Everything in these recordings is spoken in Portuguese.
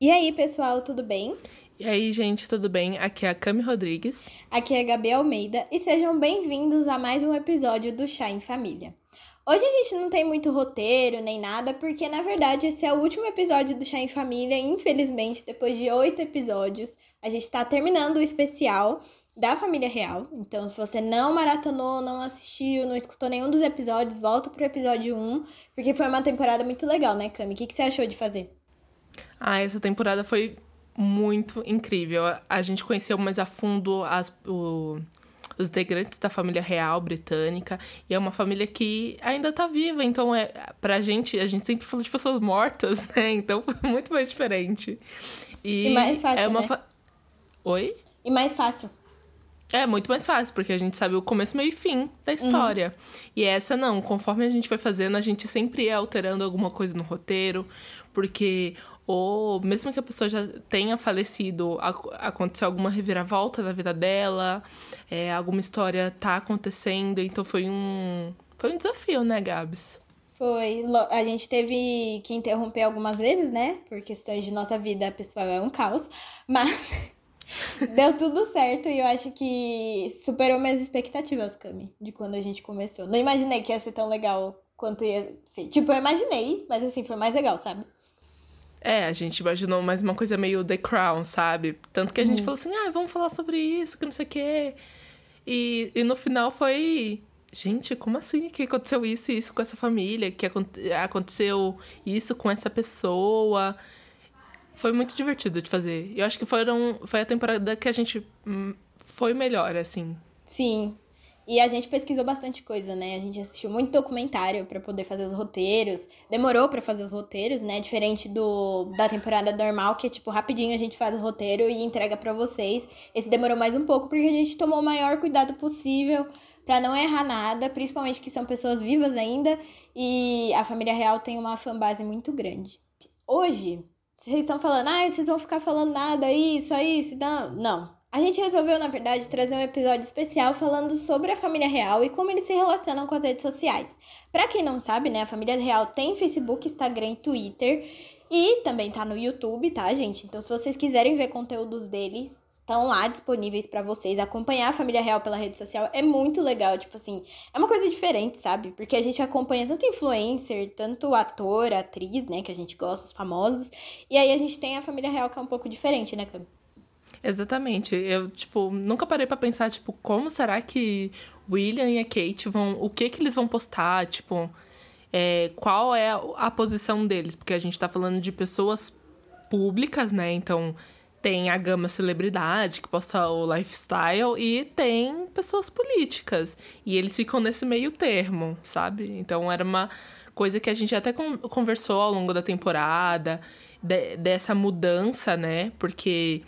E aí, pessoal, tudo bem? E aí, gente, tudo bem? Aqui é a Cami Rodrigues. Aqui é a Gabi Almeida e sejam bem-vindos a mais um episódio do Chá em Família. Hoje a gente não tem muito roteiro nem nada, porque na verdade esse é o último episódio do Chá em Família. Infelizmente, depois de oito episódios, a gente tá terminando o especial da família real. Então, se você não maratonou, não assistiu, não escutou nenhum dos episódios, volta pro episódio 1, porque foi uma temporada muito legal, né, Cami? O que, que você achou de fazer? Ah, essa temporada foi muito incrível. A gente conheceu mais a fundo as, o, os integrantes da família real britânica. E é uma família que ainda tá viva. Então, é, pra gente, a gente sempre fala de pessoas mortas, né? Então foi muito mais diferente. E, e mais fácil. É uma né? fa... Oi? E mais fácil. É muito mais fácil, porque a gente sabe o começo, meio e fim da história. Uhum. E essa não, conforme a gente foi fazendo, a gente sempre ia alterando alguma coisa no roteiro, porque ou mesmo que a pessoa já tenha falecido, aconteceu alguma reviravolta na vida dela, é, alguma história tá acontecendo, então foi um foi um desafio, né, Gabs? Foi. A gente teve que interromper algumas vezes, né? Por questões de nossa vida pessoal é um caos. Mas deu tudo certo e eu acho que superou minhas expectativas, Cami, de quando a gente começou. Não imaginei que ia ser tão legal quanto ia ser. Tipo, eu imaginei, mas assim, foi mais legal, sabe? É, a gente imaginou mais uma coisa meio The Crown, sabe? Tanto que a gente uhum. falou assim, ah, vamos falar sobre isso, que não sei o quê. E, e no final foi. Gente, como assim que aconteceu isso e isso com essa família? Que aconteceu isso com essa pessoa? Foi muito divertido de fazer. Eu acho que foram, foi a temporada que a gente hum, foi melhor, assim. Sim, e a gente pesquisou bastante coisa, né? A gente assistiu muito documentário para poder fazer os roteiros. Demorou para fazer os roteiros, né? Diferente do da temporada normal, que é tipo rapidinho a gente faz o roteiro e entrega para vocês. Esse demorou mais um pouco porque a gente tomou o maior cuidado possível para não errar nada, principalmente que são pessoas vivas ainda e a família real tem uma fanbase muito grande. Hoje, vocês estão falando, ah, vocês vão ficar falando nada, isso, isso, não. Não, a gente resolveu, na verdade, trazer um episódio especial falando sobre a família real e como eles se relacionam com as redes sociais. Para quem não sabe, né, a família real tem Facebook, Instagram e Twitter e também tá no YouTube, tá, gente? Então, se vocês quiserem ver conteúdos dele, estão lá disponíveis para vocês. Acompanhar a família real pela rede social é muito legal, tipo assim, é uma coisa diferente, sabe? Porque a gente acompanha tanto influencer, tanto ator, atriz, né, que a gente gosta, os famosos, e aí a gente tem a família real que é um pouco diferente, né, Cami? Exatamente. Eu, tipo, nunca parei para pensar, tipo, como será que William e a Kate vão. O que que eles vão postar? Tipo, é, qual é a, posição deles? Porque a gente tá falando de pessoas públicas, né? Então, tem a gama celebridade que posta o lifestyle e tem pessoas políticas. E eles ficam nesse meio termo, sabe? Então, era uma coisa que a gente até conversou ao longo da temporada, de, dessa mudança, né? Porque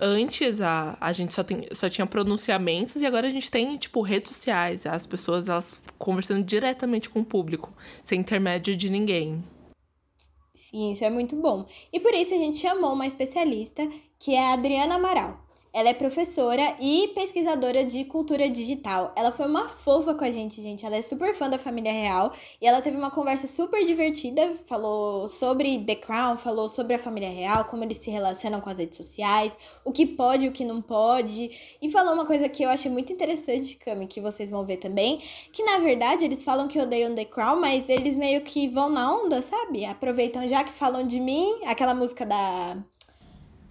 antes a, a gente só, tem, só tinha pronunciamentos e agora a gente tem, tipo, redes sociais. As pessoas, elas conversando diretamente com o público, sem intermédio de ninguém. Sim, isso é muito bom. E por isso a gente chamou uma especialista, que é a Adriana Amaral. Ela é professora e pesquisadora de cultura digital. Ela foi uma fofa com a gente, gente. Ela é super fã da família real e ela teve uma conversa super divertida. Falou sobre The Crown, falou sobre a família real, como eles se relacionam com as redes sociais, o que pode, o que não pode. E falou uma coisa que eu achei muito interessante, Cami, que vocês vão ver também, que na verdade eles falam que odeiam The Crown, mas eles meio que vão na onda, sabe? Aproveitam já que falam de mim, aquela música da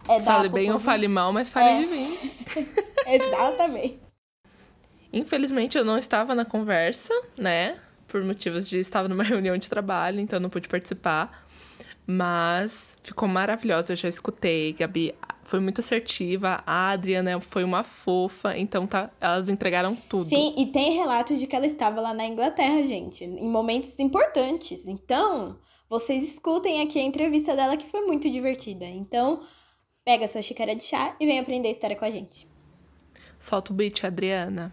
é fale bem ou fale mal, mas fale é. de mim. Exatamente. Infelizmente, eu não estava na conversa, né? Por motivos de estava numa reunião de trabalho, então não pude participar. Mas ficou maravilhosa, eu já escutei, Gabi. Foi muito assertiva. A Adriana foi uma fofa, então tá, elas entregaram tudo. Sim, e tem relatos de que ela estava lá na Inglaterra, gente, em momentos importantes. Então, vocês escutem aqui a entrevista dela que foi muito divertida. Então, Pega sua xícara de chá e vem aprender a história com a gente. Solta o beat, Adriana.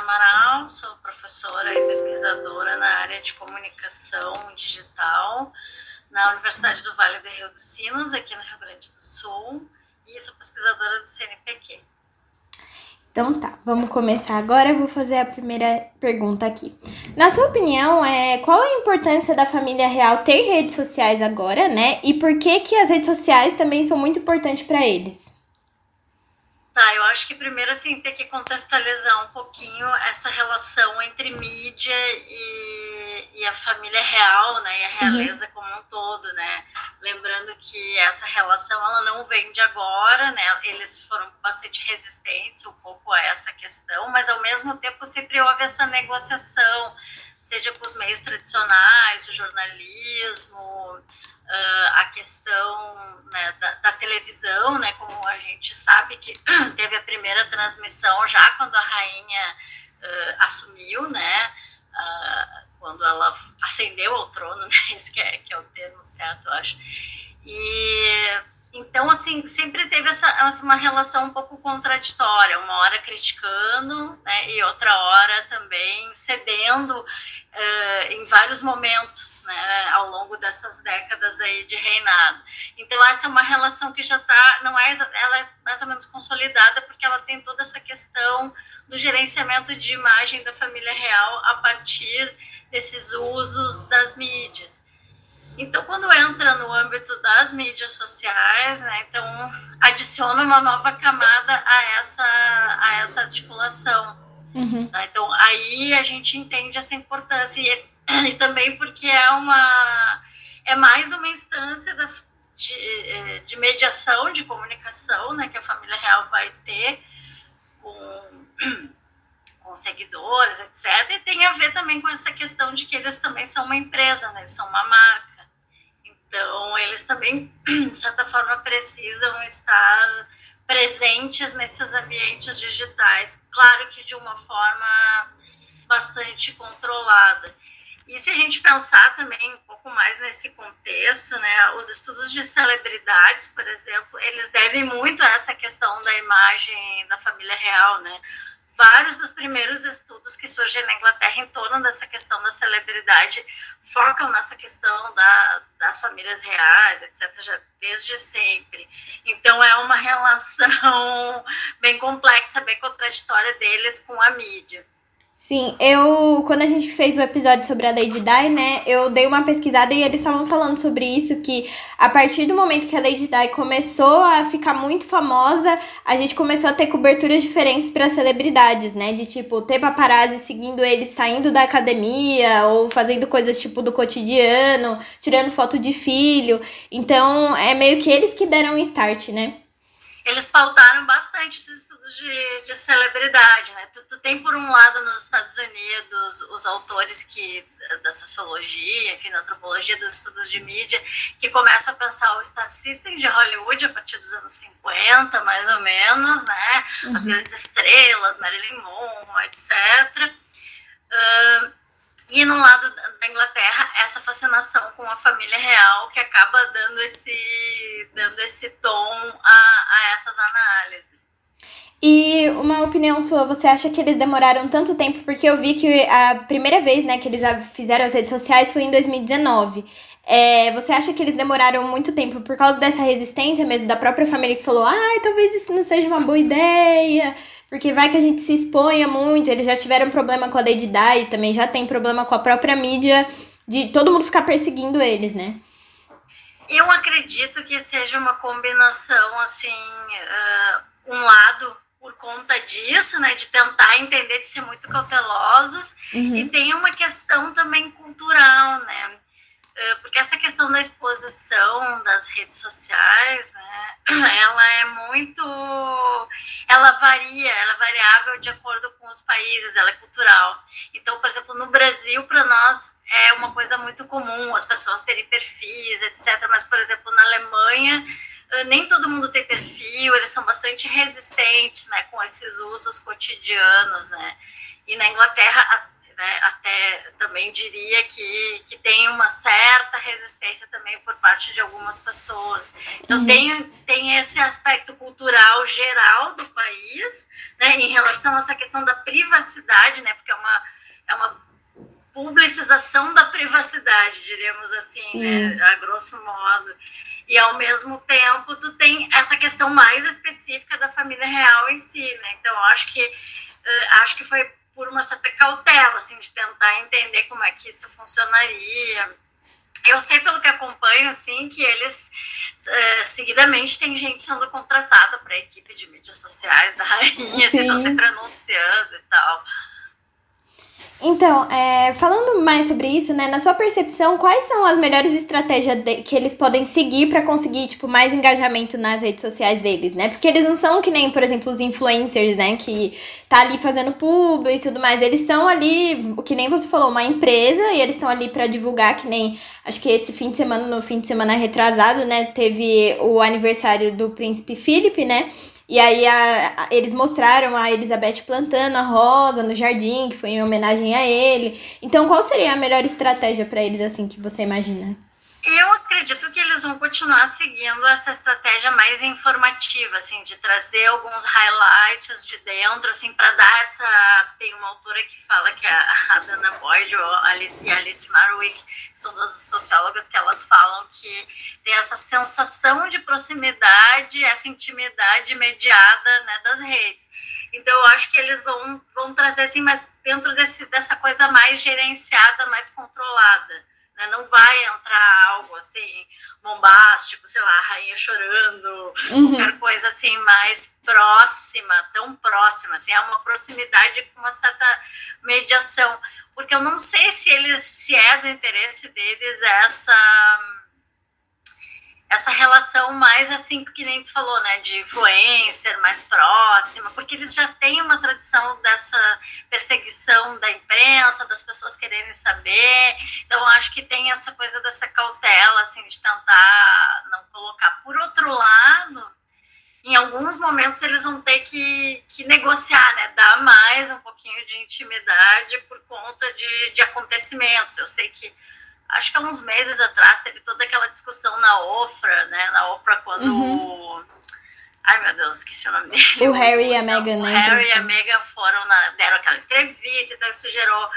Adriana Amaral, sou professora e pesquisadora na área de comunicação digital na Universidade do Vale do Rio dos Sinos, aqui no Rio Grande do Sul, e sou pesquisadora do CNPq. Então tá, vamos começar agora. Eu vou fazer a primeira pergunta aqui. Na sua opinião, é, qual a importância da família real ter redes sociais agora, né? E por que que as redes sociais também são muito importantes para eles? Tá, eu acho que primeiro assim tem que contextualizar um pouquinho essa relação entre mídia e, e a família real, né, e a uhum. realeza uhum. como um todo, né? Lembrando que essa relação ela não vem de agora, né? Eles foram bastante resistentes um pouco a essa questão, mas ao mesmo tempo sempre houve essa negociação, seja com os meios tradicionais, o jornalismo, uh, a questão né, da, da, televisão, né, como a gente sabe que teve a primeira transmissão já quando a rainha uh, assumiu, né, uh, quando ela ascendeu ao trono, né, esse que é, que é o termo certo, eu acho. E então, assim, sempre teve essa, essa, uma relação um pouco contraditória, uma hora criticando, né, e outra hora também cedendo uh, em vários momentos, né, ao longo dessas décadas aí de reinado. Então, essa é uma relação que já está, não é, ela é mais ou menos consolidada, porque ela tem toda essa questão do gerenciamento de imagem da família real a partir desses usos das mídias. Então, quando entra no âmbito das mídias sociais, né, então adiciona uma nova camada a essa, a essa articulação. Uhum. Tá? Então, aí a gente entende essa importância. E, e, também porque é uma é mais uma instância da, de, de mediação, de comunicação, né, que a família real vai ter com, com seguidores, etc. E tem a ver também com essa questão de que eles também são uma empresa, né, eles são uma marca. Então, eles também, de certa forma, precisam estar presentes nesses ambientes digitais. Claro que de uma forma bastante controlada. E se a gente pensar também um pouco mais nesse contexto, né, os estudos de celebridades, por exemplo, eles devem muito a essa questão da imagem da família real, né? Vários dos primeiros estudos que surgem na Inglaterra em torno dessa questão da celebridade focam nessa questão da, das famílias reais, etc., já desde sempre. Então, é uma relação bem complexa, bem contraditória deles com a mídia. Sim, eu quando a gente fez o episódio sobre a Lady Di, né, eu dei uma pesquisada e eles estavam falando sobre isso que a partir do momento que a Lady Di começou a ficar muito famosa, a gente começou a ter coberturas diferentes para celebridades, né, de tipo ter paparazzi seguindo eles saindo da academia ou fazendo coisas tipo do cotidiano, tirando foto de filho. Então, é meio que eles que deram o start, né? Eles pautaram bastante esses estudos de, de celebridade, né? Tu, tu, tem, por um lado, nos Estados Unidos, os autores que da sociologia, enfim, da antropologia, dos estudos de mídia, que começam a pensar o Star System de Hollywood a partir dos anos 50, mais ou menos, né? Uhum. As grandes estrelas, Marilyn Monroe, etc., uh, e no lado da Inglaterra, essa fascinação com a família real que acaba dando esse, dando esse tom a, a essas análises. E uma opinião sua, você acha que eles demoraram tanto tempo? Porque eu vi que a primeira vez né, que eles fizeram as redes sociais foi em 2019. É, você acha que eles demoraram muito tempo por causa dessa resistência mesmo da própria família que falou, ai, ah, talvez isso não seja uma boa ideia? Porque vai que a gente se exponha muito. Eles já tiveram problema com a Lady Di, também já tem problema com a própria mídia, de todo mundo ficar perseguindo eles, né? Eu acredito que seja uma combinação, assim, uh, um lado por conta disso, né, de tentar entender, de ser muito cautelosos, uhum. e tem uma questão também cultural, né, porque essa questão da exposição das redes sociais, né, ela é muito, ela varia, ela é variável de acordo com os países, ela é cultural. Então, por exemplo, no Brasil, para nós é uma coisa muito comum as pessoas terem perfis, etc. Mas, por exemplo, na Alemanha, eh, nem todo mundo tem perfil, eles são bastante resistentes, né, com esses usos cotidianos, né. E na Inglaterra né, até também diria que, que tem uma certa resistência também por parte de algumas pessoas. Então, uhum. tem, tem esse aspecto cultural geral do país, né, em relação a essa questão da privacidade, né, porque é uma, é uma publicização da privacidade, diríamos assim, né, a grosso modo. E, ao mesmo tempo, tu tem essa questão mais específica da família real em si, né? Então, acho que, uh, acho que foi por uma certa cautela, assim, de tentar entender como é que isso funcionaria. Eu sei pelo que acompanho, assim, que eles uh, seguidamente tem gente sendo contratada para a equipe de mídias sociais da rainha, assim, estão se pronunciando e tal. Então, é, falando mais sobre isso, né, na sua percepção, quais são as melhores estratégias de, que eles podem seguir para conseguir, tipo, mais engajamento nas redes sociais deles, né? Porque eles não são que nem, por exemplo, os influencers, né, que tá ali fazendo publi e tudo mais. Eles são ali, que nem você falou, uma empresa e eles estão ali para divulgar, que nem, acho que esse fim de semana, no fim de semana retrasado, né, teve o aniversário do príncipe Felipe, né? E aí a, a, eles mostraram a Elizabeth plantando a rosa no jardim, que foi em homenagem a ele. Então, qual seria a melhor estratégia para eles, assim, que você imagina? Eu acredito que eles vão continuar seguindo essa estratégia mais informativa, assim, de trazer alguns highlights de dentro, assim, para dar essa. Tem uma autora que fala que é a, Dana Boyd ou a Alice, e a Alice Marwick são duas sociólogas que elas falam que tem essa sensação de proximidade, essa intimidade mediada né, das redes. Então, eu acho que eles vão, vão trazer, assim, mas dentro desse, dessa coisa mais gerenciada, mais controlada né? Não vai entrar algo assim bombástico, sei lá, a rainha chorando, uhum. qualquer coisa assim mais próxima, tão próxima, assim, é uma proximidade com uma certa mediação, porque eu não sei se eles se é do interesse deles essa essa relação mais assim que nem tu falou, né, de influencer, mais próxima, porque eles já têm uma tradição dessa perseguição da imprensa, das pessoas quererem saber. Então acho que tem essa coisa dessa cautela assim de tentar não colocar. Por outro lado, em alguns momentos eles vão ter que, que negociar, né, dar mais um pouquinho de intimidade por conta de, de acontecimentos. Eu sei que acho que há uns meses atrás teve toda aquela discussão na Ofra, né? Na Ofra quando uhum. Ai, meu Deus, esqueci o nome dele. O Harry e a Meghan, né? O Harry e a Meghan foram na, deram aquela entrevista, então isso gerou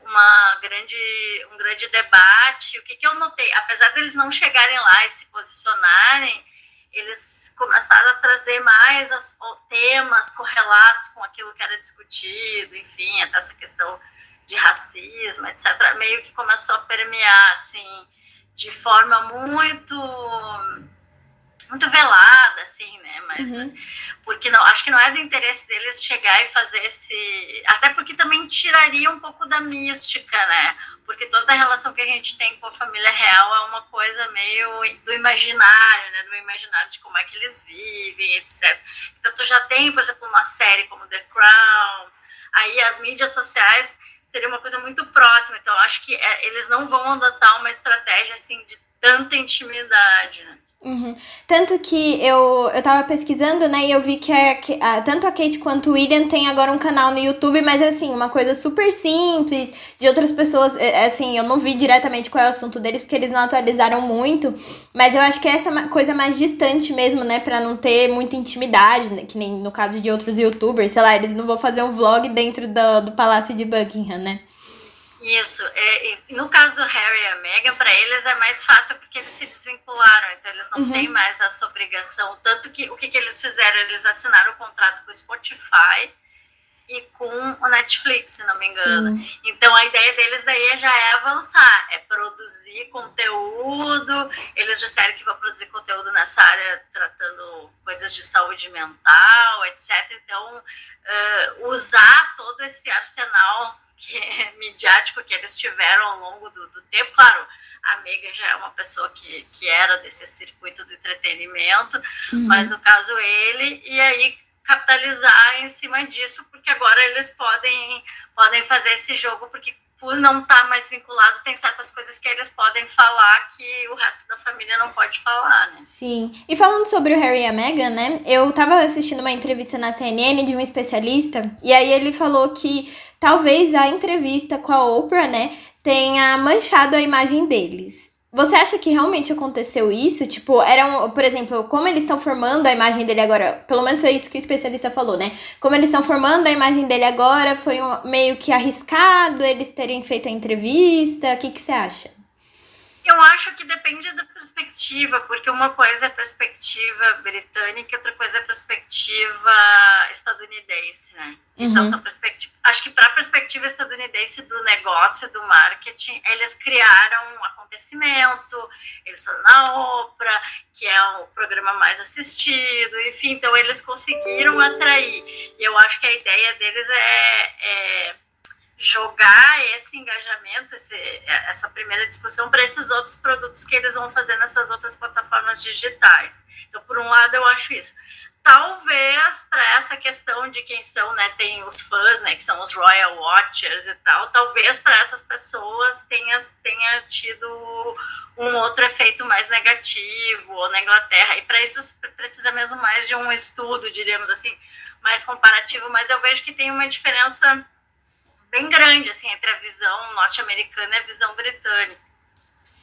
uma grande, um grande debate. O que, que eu notei? Apesar deles não chegarem lá e se posicionarem, eles começaram a trazer mais as, temas correlatos com aquilo que era discutido, enfim, até essa questão de racismo, etc., meio que começou a permear, assim, de forma muito muito velada, assim, né? Mas uhum. porque não, acho que não é do interesse deles chegar e fazer esse, até porque também tiraria um pouco da mística, né? Porque toda a relação que a gente tem com a família real é uma coisa meio do imaginário, né? Do imaginário de como é que eles vivem, etc. Então tu já tem, por exemplo, uma série como The Crown, aí as mídias sociais seria uma coisa muito próxima. Então, acho que é, eles não vão adotar uma estratégia assim de tanta intimidade, né? Uhum. Tanto que eu, eu tava pesquisando, né, e eu vi que, a, a, tanto a Kate quanto o William tem agora um canal no YouTube, mas assim, uma coisa super simples, de outras pessoas, é, é, assim, eu não vi diretamente qual é o assunto deles, porque eles não atualizaram muito, mas eu acho que essa é coisa mais distante mesmo, né, pra não ter muita intimidade, né, que nem no caso de outros youtubers, sei lá, eles não vão fazer um vlog dentro do, do Palácio de Buckingham, né. Isso. É, no caso do Harry e a Meghan, para eles é mais fácil porque eles se desvincularam, então eles não uhum. têm mais essa obrigação. Tanto que o que, que eles fizeram? Eles assinaram o um contrato com o Spotify e com o Netflix, se não me engano. Sim. Então a ideia deles daí já é avançar, é produzir conteúdo. Eles disseram que vão produzir conteúdo nessa área tratando coisas de saúde mental, etc. Então, uh, usar todo esse arsenal que é midiático que eles tiveram ao longo do, do tempo. Claro, a Megan já é uma pessoa que, que era desse circuito do entretenimento, uhum. mas no caso ele, e aí capitalizar em cima disso, porque agora eles podem, podem fazer esse jogo, porque por não estar tá mais vinculados, tem certas coisas que eles podem falar que o resto da família não pode falar, né? Sim. E falando sobre o Harry e a Meghan, né? Eu tava assistindo uma entrevista na CNN de um especialista, e aí ele falou que talvez a entrevista com a Oprah, né, tenha manchado a imagem deles. Você acha que realmente aconteceu isso? Tipo, eram, por exemplo, como eles estão formando a imagem dele agora? Pelo menos foi isso que o especialista falou, né? Como eles estão formando a imagem dele agora, foi um, meio que arriscado eles terem feito a entrevista? O que, que você acha? Eu acho que depende da perspectiva, porque uma coisa é perspectiva britânica e outra coisa é perspectiva estadunidense, né? Então, uhum. Então, são perspectiva. Acho que para a perspectiva estadunidense do negócio, do marketing, eles criaram um acontecimento, eles foram na Oprah, que é o programa mais assistido, enfim, então eles conseguiram atrair. E eu acho que a ideia deles é, é jogar esse engajamento, esse, essa primeira discussão para esses outros produtos que eles vão fazer nessas outras plataformas digitais. Então, por um lado, eu acho isso. Talvez para essa questão de quem são, né, tem os fãs, né, que são os Royal Watchers e tal, talvez para essas pessoas tenha, tenha tido um outro efeito mais negativo, ou na Inglaterra, e para isso precisa mesmo mais de um estudo, diríamos assim, mais comparativo, mas eu vejo que tem uma diferença bem grande assim entre a visão norte-americana e a visão britânica.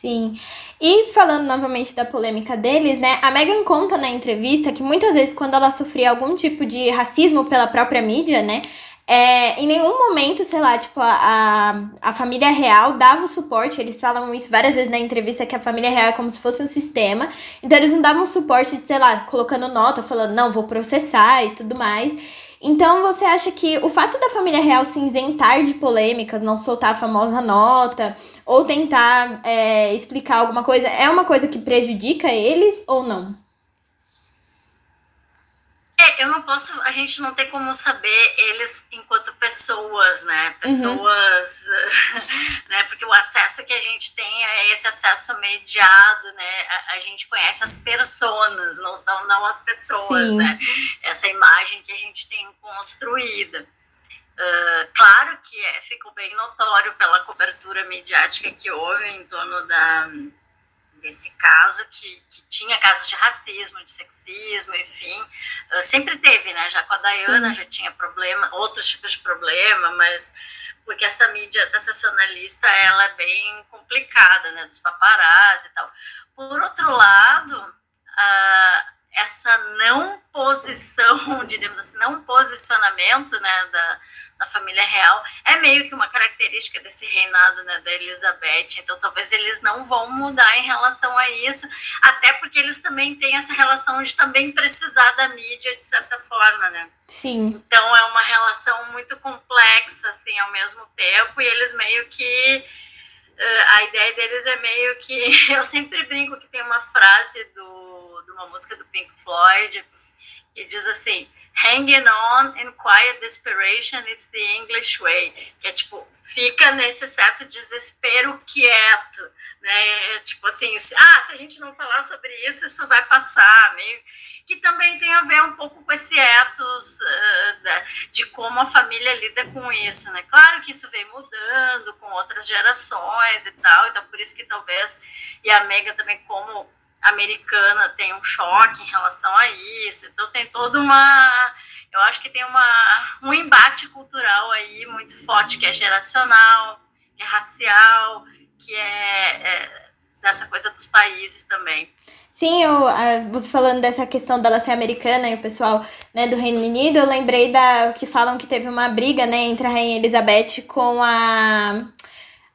Sim. E falando novamente da polêmica deles, né? A Meghan conta na entrevista que muitas vezes, quando ela sofria algum tipo de racismo pela própria mídia, né? É, em nenhum momento, sei lá, tipo, a, a família real dava o suporte. Eles falam isso várias vezes na entrevista que a família real é como se fosse um sistema. Então eles não davam suporte, sei lá, colocando nota, falando, não, vou processar e tudo mais. Então você acha que o fato da família real se isentar de polêmicas, não soltar a famosa nota, ou tentar é, explicar alguma coisa, é uma coisa que prejudica eles ou não? É, eu não posso, a gente não tem como saber eles enquanto pessoas, né? Uhum. Pessoas, uhum. né? Porque o acesso que a gente tem é esse acesso mediado, né? A, a gente conhece as personas, não são não as pessoas, Sim. né? Essa imagem que a gente tem construída. Uh, claro que é, ficou bem notório pela cobertura mediática que houve em torno da desse caso, que, que tinha casos de racismo, de sexismo, enfim, uh, sempre teve, né? Já com a Dayana Sim. já tinha problema, outros tipos de problema, mas porque essa mídia sensacionalista, ela é bem complicada, né? Dos paparazzi e tal. Por outro lado, uh, essa não posição, diríamos assim, não posicionamento, né, da, da família real é meio que uma característica desse reinado né, da Elizabeth. Então, talvez eles não vão mudar em relação a isso, até porque eles também têm essa relação de também precisar da mídia de certa forma, né? Sim. Então, é uma relação muito complexa, assim, ao mesmo tempo, e eles meio que. Uh, a ideia deles é meio que. Eu sempre brinco que tem uma frase do, de uma música do Pink Floyd que diz assim hanging on in quiet desperation, it's the English way. Que é tipo, fica nesse certo desespero quieto, né? É tipo assim, ah, se a gente não falar sobre isso, isso vai passar, meio que também tem a ver um pouco com esse ethos uh, de como a família lida com isso, né? Claro que isso vem mudando com outras gerações e tal, então por isso que talvez, e a Mega também como americana tem um choque em relação a isso. Então tem toda uma. Eu acho que tem uma, um embate cultural aí muito forte, que é geracional, que é racial, que é, é dessa coisa dos países também. Sim, eu, você falando dessa questão dela ser americana e o pessoal né, do Reino Unido, eu lembrei da que falam que teve uma briga né, entre a Rainha Elizabeth com a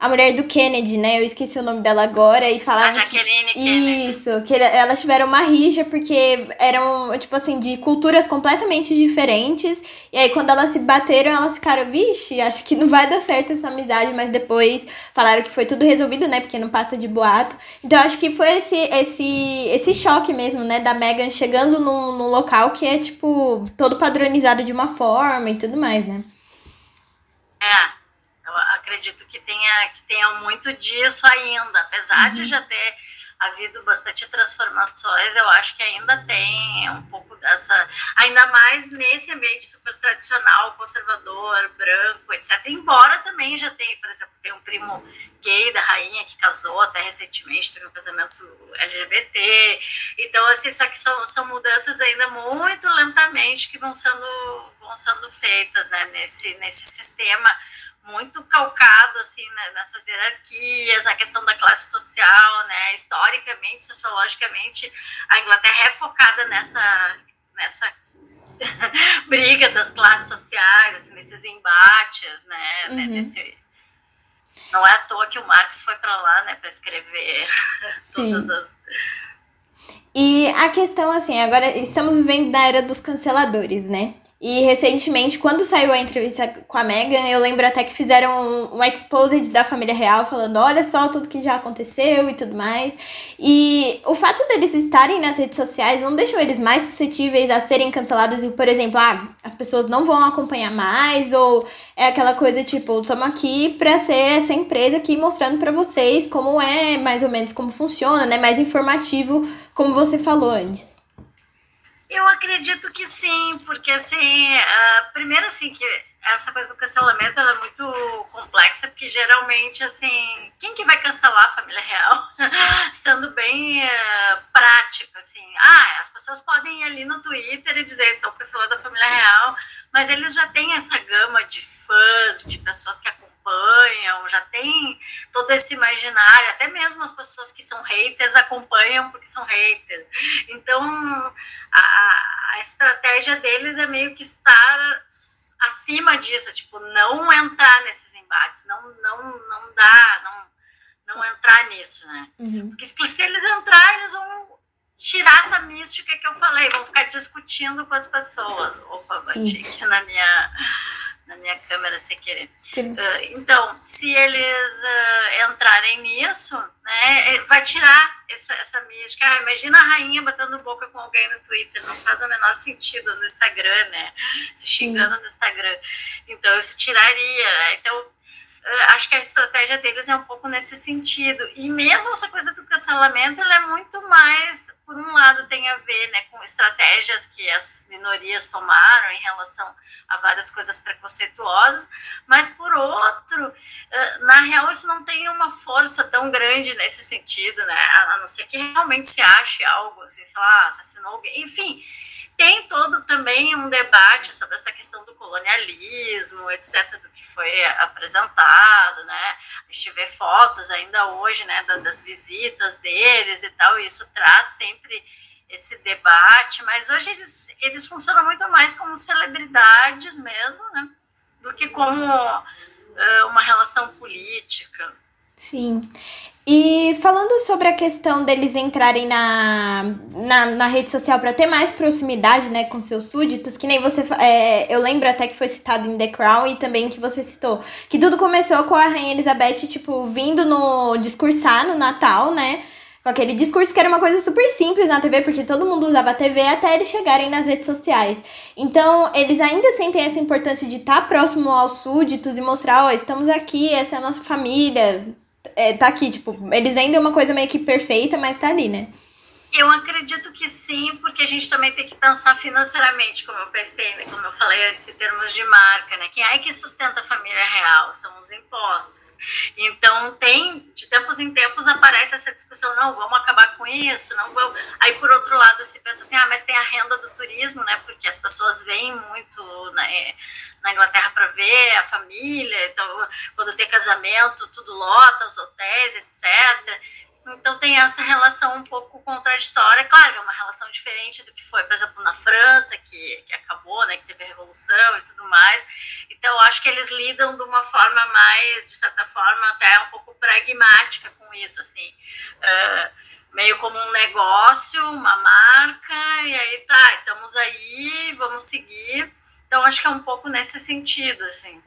a mulher do Kennedy, né? Eu esqueci o nome dela agora e falava. A Jacqueline que, Kennedy. Isso, que elas tiveram uma rixa porque eram, tipo assim, de culturas completamente diferentes. E aí, quando elas se bateram, elas ficaram, vixe, acho que não vai dar certo essa amizade, mas depois falaram que foi tudo resolvido, né? Porque não passa de boato. Então, acho que foi esse, esse, esse choque mesmo, né? Da Megan chegando num, num local que é, tipo, todo padronizado de uma forma e tudo mais, né? É. Acredito que tenha, que tenha muito disso ainda, apesar uhum. de já ter havido bastante transformações, eu acho que ainda tem um pouco dessa, ainda mais nesse ambiente super tradicional, conservador, branco, etc. Embora também já tenha, por exemplo, tem um primo gay da rainha que casou até recentemente, teve um casamento LGBT. Então, assim, só que são, são mudanças ainda muito lentamente que vão sendo vão sendo feitas né, nesse, nesse sistema muito calcado assim né, nessas hierarquias, a questão da classe social, né? Historicamente, sociologicamente, a Inglaterra é focada nessa nessa briga das classes sociais, assim, nesses embates, né? Uhum. Nesse, não é à toa que o Marx foi para lá, né, para escrever todas as e a questão, assim, agora estamos vivendo na era dos canceladores, né? E recentemente, quando saiu a entrevista com a Megan, eu lembro até que fizeram um, um exposed da família real, falando: olha só tudo que já aconteceu e tudo mais. E o fato deles estarem nas redes sociais não deixou eles mais suscetíveis a serem cancelados e, por exemplo, ah, as pessoas não vão acompanhar mais, ou é aquela coisa tipo: estamos aqui para ser essa empresa aqui mostrando para vocês como é, mais ou menos, como funciona, né? Mais informativo, como você falou antes. Eu acredito que sim, porque assim, uh, primeiro assim que essa coisa do cancelamento é muito complexa, porque geralmente assim, quem que vai cancelar a família real? Sendo bem uh, prático, assim, ah, as pessoas podem ir ali no Twitter e dizer estão cancelando a família real, mas eles já têm essa gama de fãs, de pessoas que acompanham acompanham, já tem todo esse imaginário, até mesmo as pessoas que são haters acompanham porque são haters. Então, a, a estratégia deles é meio que estar acima disso, tipo, não entrar nesses embates, não, não, não dá, não, não entrar nisso, né? Uhum. Porque se eles entrarem, eles vão tirar essa mística que eu falei, vão ficar discutindo com as pessoas. Opa, bati aqui na minha na minha câmera sem querer. Uh, então, se eles uh, entrarem nisso, né, é, vai tirar essa, essa mística. Ah, imagina a rainha batendo boca com alguém no Twitter, não faz o menor sentido no Instagram, né? Se xingando Sim. no Instagram. Então, isso tiraria. Então, acho que a estratégia deles é um pouco nesse sentido. E mesmo essa coisa do cancelamento, ela é muito mais, por um lado, tem a ver né, com estratégias que as minorias tomaram em relação a várias coisas preconceituosas, mas por outro, na real, isso não tem uma força tão grande nesse sentido, né? A não ser que realmente se ache algo, assim, sei lá, assassinou alguém, enfim tem todo também um debate sobre essa questão do colonialismo, etc., do que foi apresentado, né? A gente vê fotos ainda hoje, né, das visitas deles e tal, e isso traz sempre esse debate, mas hoje eles, eles funcionam muito mais como celebridades mesmo, né, do que como uh, uma relação política. Sim. E falando sobre a questão deles entrarem na, na, na rede social para ter mais proximidade né, com seus súditos, que nem você. É, eu lembro até que foi citado em The Crown e também que você citou. Que tudo começou com a Rainha Elizabeth, tipo, vindo no discursar no Natal, né? Com aquele discurso que era uma coisa super simples na TV, porque todo mundo usava a TV até eles chegarem nas redes sociais. Então, eles ainda sentem essa importância de estar próximo aos súditos e mostrar, ó, oh, estamos aqui, essa é a nossa família é, tá aqui, tipo, eles vendem uma coisa meio que perfeita, mas tá ali, né? Eu acredito que sim, porque a gente também tem que pensar financeiramente, como eu pensei, né, como eu falei antes, em termos de marca, né? Quem é que sustenta a família real? São os impostos. Então, tem, de tempos em tempos, aparece essa discussão, não, vamos acabar com isso, não vamos. Aí, por outro lado, se pensa assim, ah, mas tem a renda do turismo, né? Porque as pessoas vêm muito né, na Inglaterra ver a família, então, quando tem casamento, tudo lota, os hotéis, etc. Então tem essa relação um pouco contraditória. Claro, é uma relação diferente do que foi, por exemplo, na França, que, que acabou, né, que teve a revolução e tudo mais. Então acho que eles lidam de uma forma mais, de certa forma, até um pouco pragmática com isso, assim. Uh, meio como um negócio, uma marca, e aí tá, estamos aí, vamos seguir. Então acho que é um pouco nesse sentido, assim.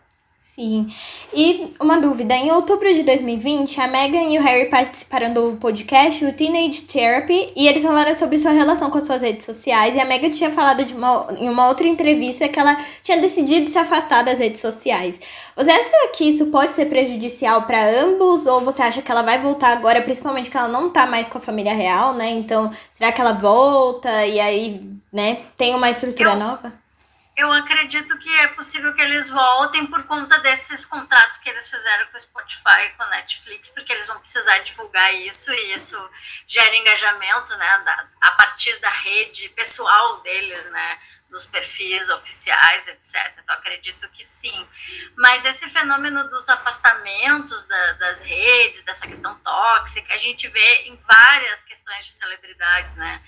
Sim. E uma dúvida: em outubro de 2020, a Megan e o Harry participaram do podcast, o Teenage Therapy, e eles falaram sobre sua relação com as suas redes sociais. E a Megan tinha falado de uma, em uma outra entrevista que ela tinha decidido se afastar das redes sociais. Você acha que isso pode ser prejudicial para ambos? Ou você acha que ela vai voltar agora, principalmente que ela não tá mais com a família real, né? Então, será que ela volta e aí, né, tem uma estrutura Eu... nova? Eu acredito que é possível que eles voltem por conta desses contratos que eles fizeram com o Spotify com a Netflix, porque eles vão precisar divulgar isso e isso gera engajamento, né, da, a partir da rede pessoal deles, né, dos perfis oficiais, etc. Então, acredito que sim. Mas esse fenômeno dos afastamentos da, das redes, dessa questão tóxica, a gente vê em várias questões de celebridades, né?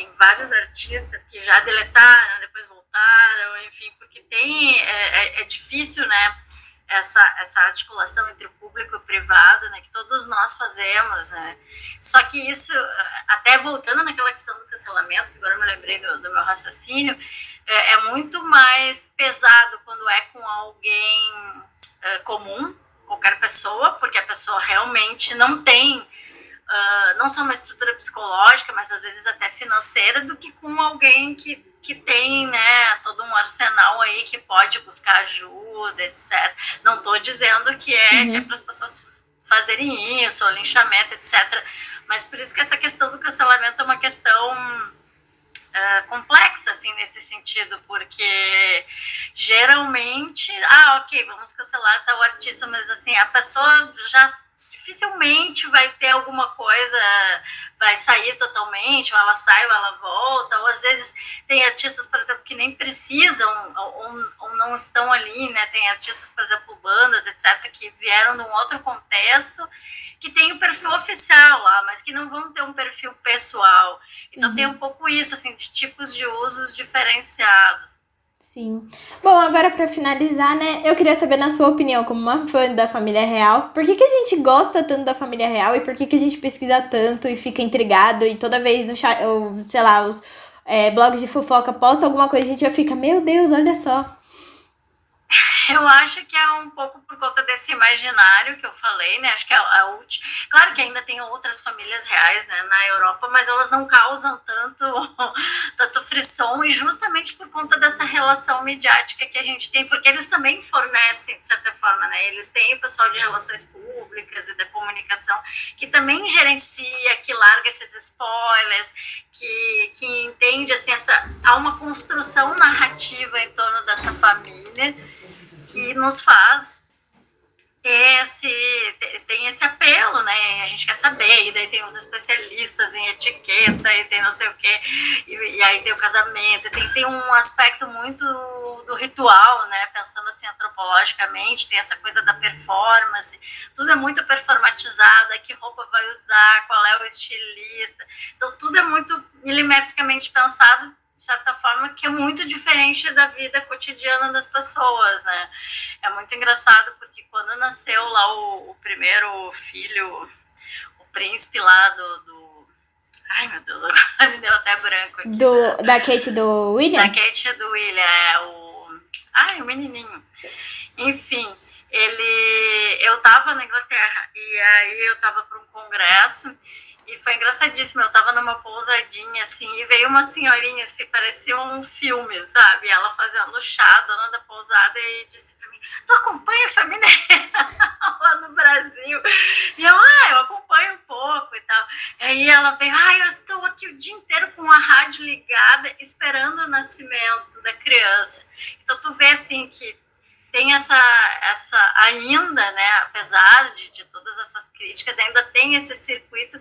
Tem vários artistas que já deletaram, depois voltaram, enfim, porque tem é, é, é difícil, né? Essa, essa articulação entre o público e o privado, né, que todos nós fazemos, né? Só que isso, até voltando naquela questão do cancelamento, que agora eu me lembrei do, do meu raciocínio, é, é, muito mais pesado quando é com alguém é, comum, qualquer pessoa, porque a pessoa realmente não tem uh, não só uma estrutura psicológica, mas às vezes até financeira, do que com alguém que, que tem né, todo um arsenal aí que pode buscar ajuda, etc. Não estou dizendo que é, uhum. é para as pessoas fazerem isso, ou linchamento, etc. Mas por isso que essa questão do cancelamento é uma questão Uh, complexa, assim, nesse sentido, porque geralmente, ah, ok, vamos cancelar tal artista, mas assim, a pessoa já dificilmente vai ter alguma coisa, vai sair totalmente, ou ela sai ou ela volta, ou às vezes tem artistas, por exemplo, que nem precisam ou, ou não estão ali, né? Tem artistas, por exemplo, bandas, etc., que vieram de um outro contexto, que tem o um perfil oficial lá, mas que não vão ter um perfil pessoal. Então uhum. tem um pouco isso, assim, de tipos de usos diferenciados. Sim. Bom, agora para finalizar, né, eu queria saber na sua opinião, como uma fã da família real, por que, que a gente gosta tanto da família real e por que, que a gente pesquisa tanto e fica intrigado e toda vez o sei lá, os é, blogs de fofoca postam alguma coisa, a gente já fica, meu Deus, olha só. Eu acho que é um pouco por conta desse imaginário que eu falei, né? Acho que é a última. Claro que ainda tem outras famílias reais, né, na Europa, mas elas não causam tanto, tanto frisson, e justamente por conta dessa relação midiática que a gente tem, porque eles também fornecem, de certa forma, né? Eles têm o pessoal de relações públicas e da comunicação que também gerencia, que larga esses spoilers, que, que entende, assim, essa, há uma construção narrativa em torno dessa família que nos faz ter esse, tem esse apelo, né? A gente quer saber, e daí tem os especialistas em etiqueta, e tem não sei o quê, e, e aí tem o casamento, e tem, tem um aspecto muito do ritual, né? Pensando assim antropologicamente, tem essa coisa da performance, tudo é muito performatizado, que roupa vai usar, qual é o estilista, então tudo é muito milimetricamente pensado de certa forma, que é muito diferente da vida cotidiana das pessoas, né? É muito engraçado porque quando nasceu lá o, o primeiro filho, o príncipe lá do, do, Ai, meu Deus, agora me deu até branco aqui. Do, da, da Kate do William? Da Kate do William, é o... Ai, o menininho. Enfim, ele... Eu tava na Inglaterra e aí eu tava para um congresso e foi engraçadíssimo. Eu tava numa pousadinha, assim, e veio uma senhorinha, assim, parecia um filme, sabe? Ela fazendo chá, dona da pousada, e disse pra mim: Tu acompanha a família lá no Brasil? E eu, ah, eu acompanho um pouco e tal. Aí ela veio: Ah, eu estou aqui o dia inteiro com a rádio ligada, esperando o nascimento da criança. Então, tu vê, assim, que tem essa, essa ainda, né, apesar de, de todas essas críticas, ainda tem esse circuito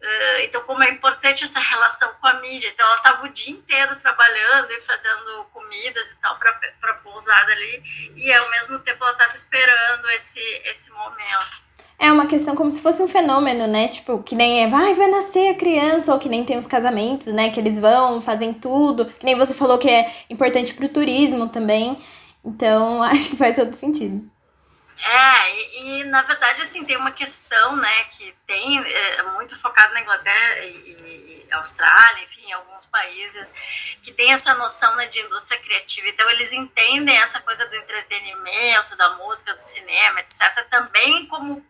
Uh, então, como é importante essa relação com a mídia. Então, ela estava o dia inteiro trabalhando e fazendo comidas e tal para a pousada ali, e ao mesmo tempo ela estava esperando esse, esse momento. É uma questão como se fosse um fenômeno, né? Tipo, que nem é, vai, vai nascer a criança, ou que nem tem os casamentos, né? Que eles vão, fazem tudo. Que nem você falou que é importante para o turismo também. Então, acho que faz todo sentido. É, e, e, na verdade, assim, tem uma questão, né, que tem é, muito focado na Inglaterra e, e, Austrália, enfim, alguns países, que tem essa noção né, de indústria criativa. Então, eles entendem essa coisa do entretenimento, da música, do cinema, etc., também como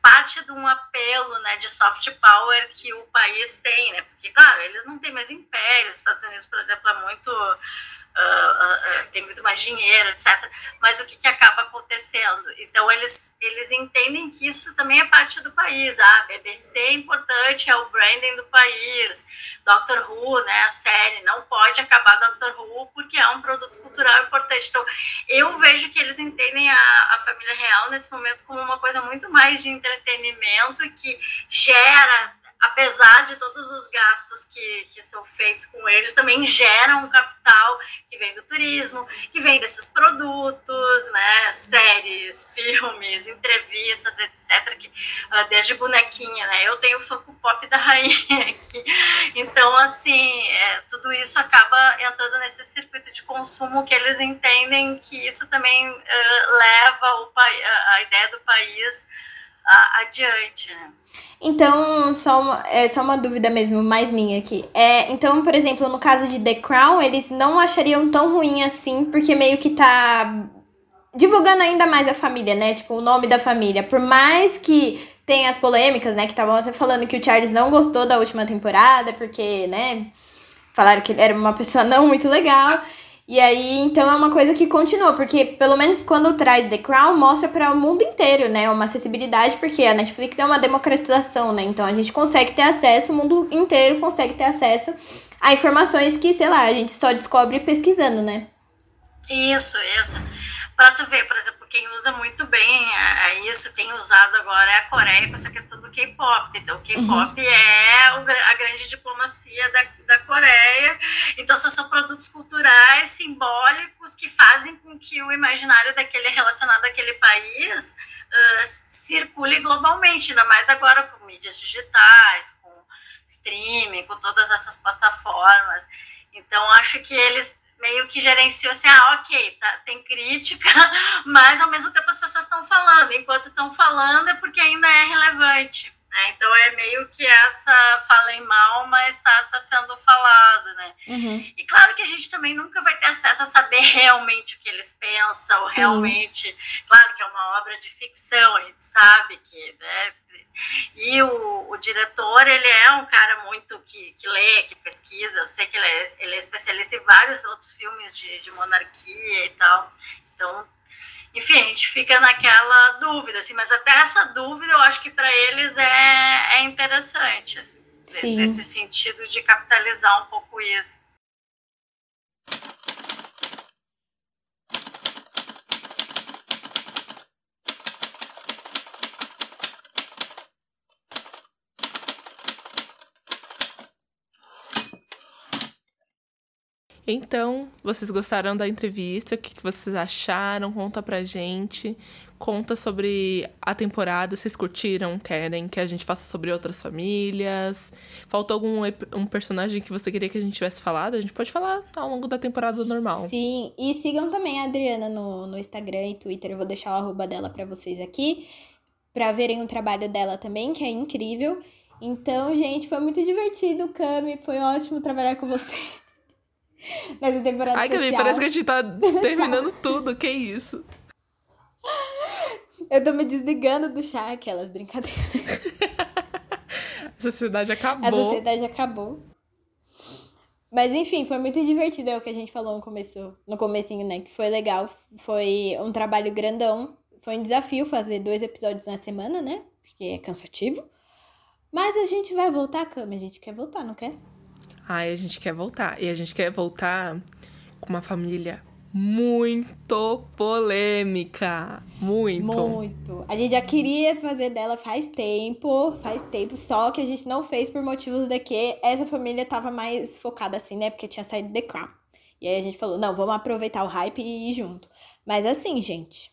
parte de um apelo né, de soft power que o país tem, né? Porque, claro, eles não têm mais império. Os Estados Unidos, por exemplo, é muito. Uh, uh, tem muito mais dinheiro, etc. Mas o que, que acaba acontecendo? Então, eles, eles entendem que isso também é parte do país. A ah, BBC é importante, é o branding do país. Doctor Who, né, a série, não pode acabar Doctor Who porque é um produto cultural importante. Então, eu vejo que eles entendem a, a família real nesse momento como uma coisa muito mais de entretenimento que gera apesar de todos os gastos que, que são feitos com eles, também geram um capital que vem do turismo, que vem desses produtos, né, séries, filmes, entrevistas, etc, que, uh, desde bonequinha, né, eu tenho o Funko Pop da rainha aqui, então, assim, é, tudo isso acaba entrando nesse circuito de consumo que eles entendem que isso também uh, leva o, a ideia do país uh, adiante, né. Então, só uma, é só uma dúvida mesmo, mais minha aqui. É, então, por exemplo, no caso de The Crown, eles não achariam tão ruim assim, porque meio que tá divulgando ainda mais a família, né? Tipo, o nome da família. Por mais que tenha as polêmicas, né? Que estavam até falando que o Charles não gostou da última temporada, porque, né? Falaram que ele era uma pessoa não muito legal. E aí, então é uma coisa que continua, porque pelo menos quando traz The Crown, mostra para o mundo inteiro, né? Uma acessibilidade, porque a Netflix é uma democratização, né? Então a gente consegue ter acesso, o mundo inteiro consegue ter acesso a informações que, sei lá, a gente só descobre pesquisando, né? Isso, isso. Para tu ver, por exemplo, quem usa muito bem é, é isso, tem usado agora é a Coreia com essa questão do K-pop. Então, o K-pop uhum. é a grande diplomacia da, da Coreia. Então, são produtos culturais simbólicos que fazem com que o imaginário daquele relacionado àquele país uh, circule globalmente, ainda mais agora com mídias digitais, com streaming, com todas essas plataformas. Então, acho que eles meio que gerenciou assim, ah, ok, tá, tem crítica, mas ao mesmo tempo as pessoas estão falando, enquanto estão falando é porque ainda é relevante. Né? Então é meio que essa falem mal, mas está tá sendo falado, né? Uhum. E claro que a gente também nunca vai ter acesso a saber realmente o que eles pensam, Sim. realmente. Claro que é uma obra de ficção, a gente sabe que né, e o, o, diretor, ele é um cara muito que, que lê, que pesquisa. Eu sei que ele é, ele é especialista em vários outros filmes de, de monarquia e tal. Então, enfim, a gente fica naquela dúvida, assim, mas até essa dúvida eu acho que para eles é, é interessante, assim, nesse sentido de capitalizar um pouco isso. Então, vocês gostaram da entrevista? O que vocês acharam? Conta pra gente. Conta sobre a temporada. Vocês curtiram? Querem que a gente faça sobre outras famílias? Faltou algum um personagem que você queria que a gente tivesse falado? A gente pode falar ao longo da temporada normal. Sim, e sigam também a Adriana no, no Instagram e Twitter. Eu vou deixar o arroba dela pra vocês aqui. Pra verem o trabalho dela também, que é incrível. Então, gente, foi muito divertido, Cami. Foi ótimo trabalhar com você. Nessa temporada Ai, Gabi, parece que a gente tá terminando tudo. Que isso? Eu tô me desligando do chá, aquelas brincadeiras. a sociedade acabou. A sociedade acabou. Mas enfim, foi muito divertido, é o que a gente falou no começo, no comecinho, né? Que foi legal. Foi um trabalho grandão. Foi um desafio fazer dois episódios na semana, né? Porque é cansativo. Mas a gente vai voltar, Cama. A gente quer voltar, não quer? Ai, a gente quer voltar. E a gente quer voltar com uma família muito polêmica. Muito. Muito. A gente já queria fazer dela faz tempo, faz tempo, só que a gente não fez por motivos de que essa família tava mais focada assim, né? Porque tinha saído The Crown. E aí a gente falou, não, vamos aproveitar o hype e ir junto. Mas assim, gente,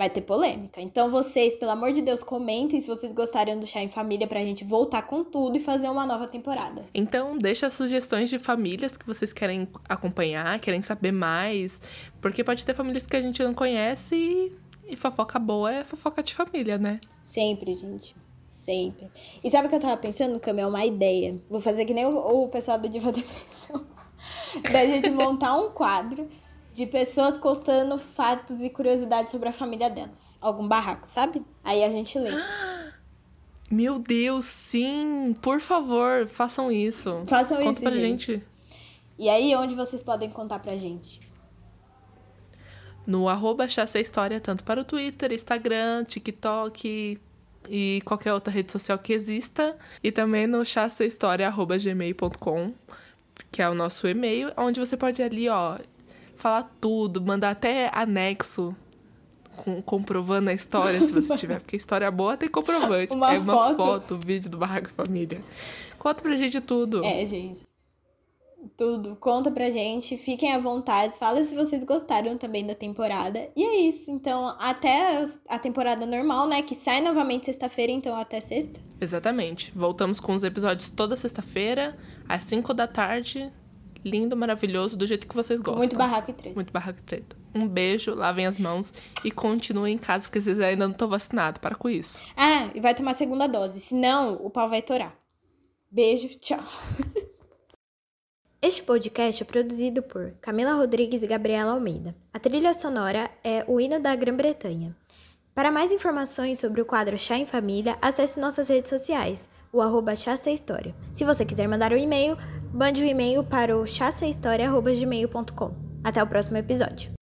vai ter polêmica. Então vocês, pelo amor de Deus, comentem se vocês gostariam do Chá em Família pra gente voltar com tudo e fazer uma nova temporada. Então deixa sugestões de famílias que vocês querem acompanhar, querem saber mais, porque pode ter famílias que a gente não conhece e, e fofoca boa é fofoca de família, né? Sempre, gente. Sempre. E sabe o que eu tava pensando, Cam? É uma ideia. Vou fazer que nem o, o pessoal do Diva Depressão. da gente montar um quadro de pessoas contando fatos e curiosidades sobre a família delas. Algum barraco, sabe? Aí a gente lê. Meu Deus, sim! Por favor, façam isso. Façam Conta isso, pra gente. gente. E aí, onde vocês podem contar pra gente? no arroba História, tanto para o Twitter, Instagram, TikTok e qualquer outra rede social que exista. E também no chassahistoria.gmail.com, que é o nosso e-mail, onde você pode ali, ó, falar tudo, mandar até anexo com, comprovando a história, se você tiver, porque história boa tem comprovante. Uma é uma foto. foto, vídeo do Barraco Família. Conta pra gente tudo. É, gente. Tudo. Conta pra gente. Fiquem à vontade. Fala se vocês gostaram também da temporada. E é isso. Então, até a temporada normal, né? Que sai novamente sexta-feira, então até sexta. Exatamente. Voltamos com os episódios toda sexta-feira, às 5 da tarde. Lindo, maravilhoso, do jeito que vocês gostam. Muito barraco e treta. Muito barraco e treta. Um beijo, lavem as mãos e continuem em casa, porque vocês ainda não estão vacinados. Para com isso. Ah, e vai tomar a segunda dose. Senão, o pau vai torar. Beijo, tchau. Este podcast é produzido por Camila Rodrigues e Gabriela Almeida. A trilha sonora é o hino da Grã-Bretanha. Para mais informações sobre o quadro Chá em Família, acesse nossas redes sociais, o arroba Chá Sem História. Se você quiser mandar um e-mail, mande o um e-mail para o chassehistoria.gmail.com. Até o próximo episódio.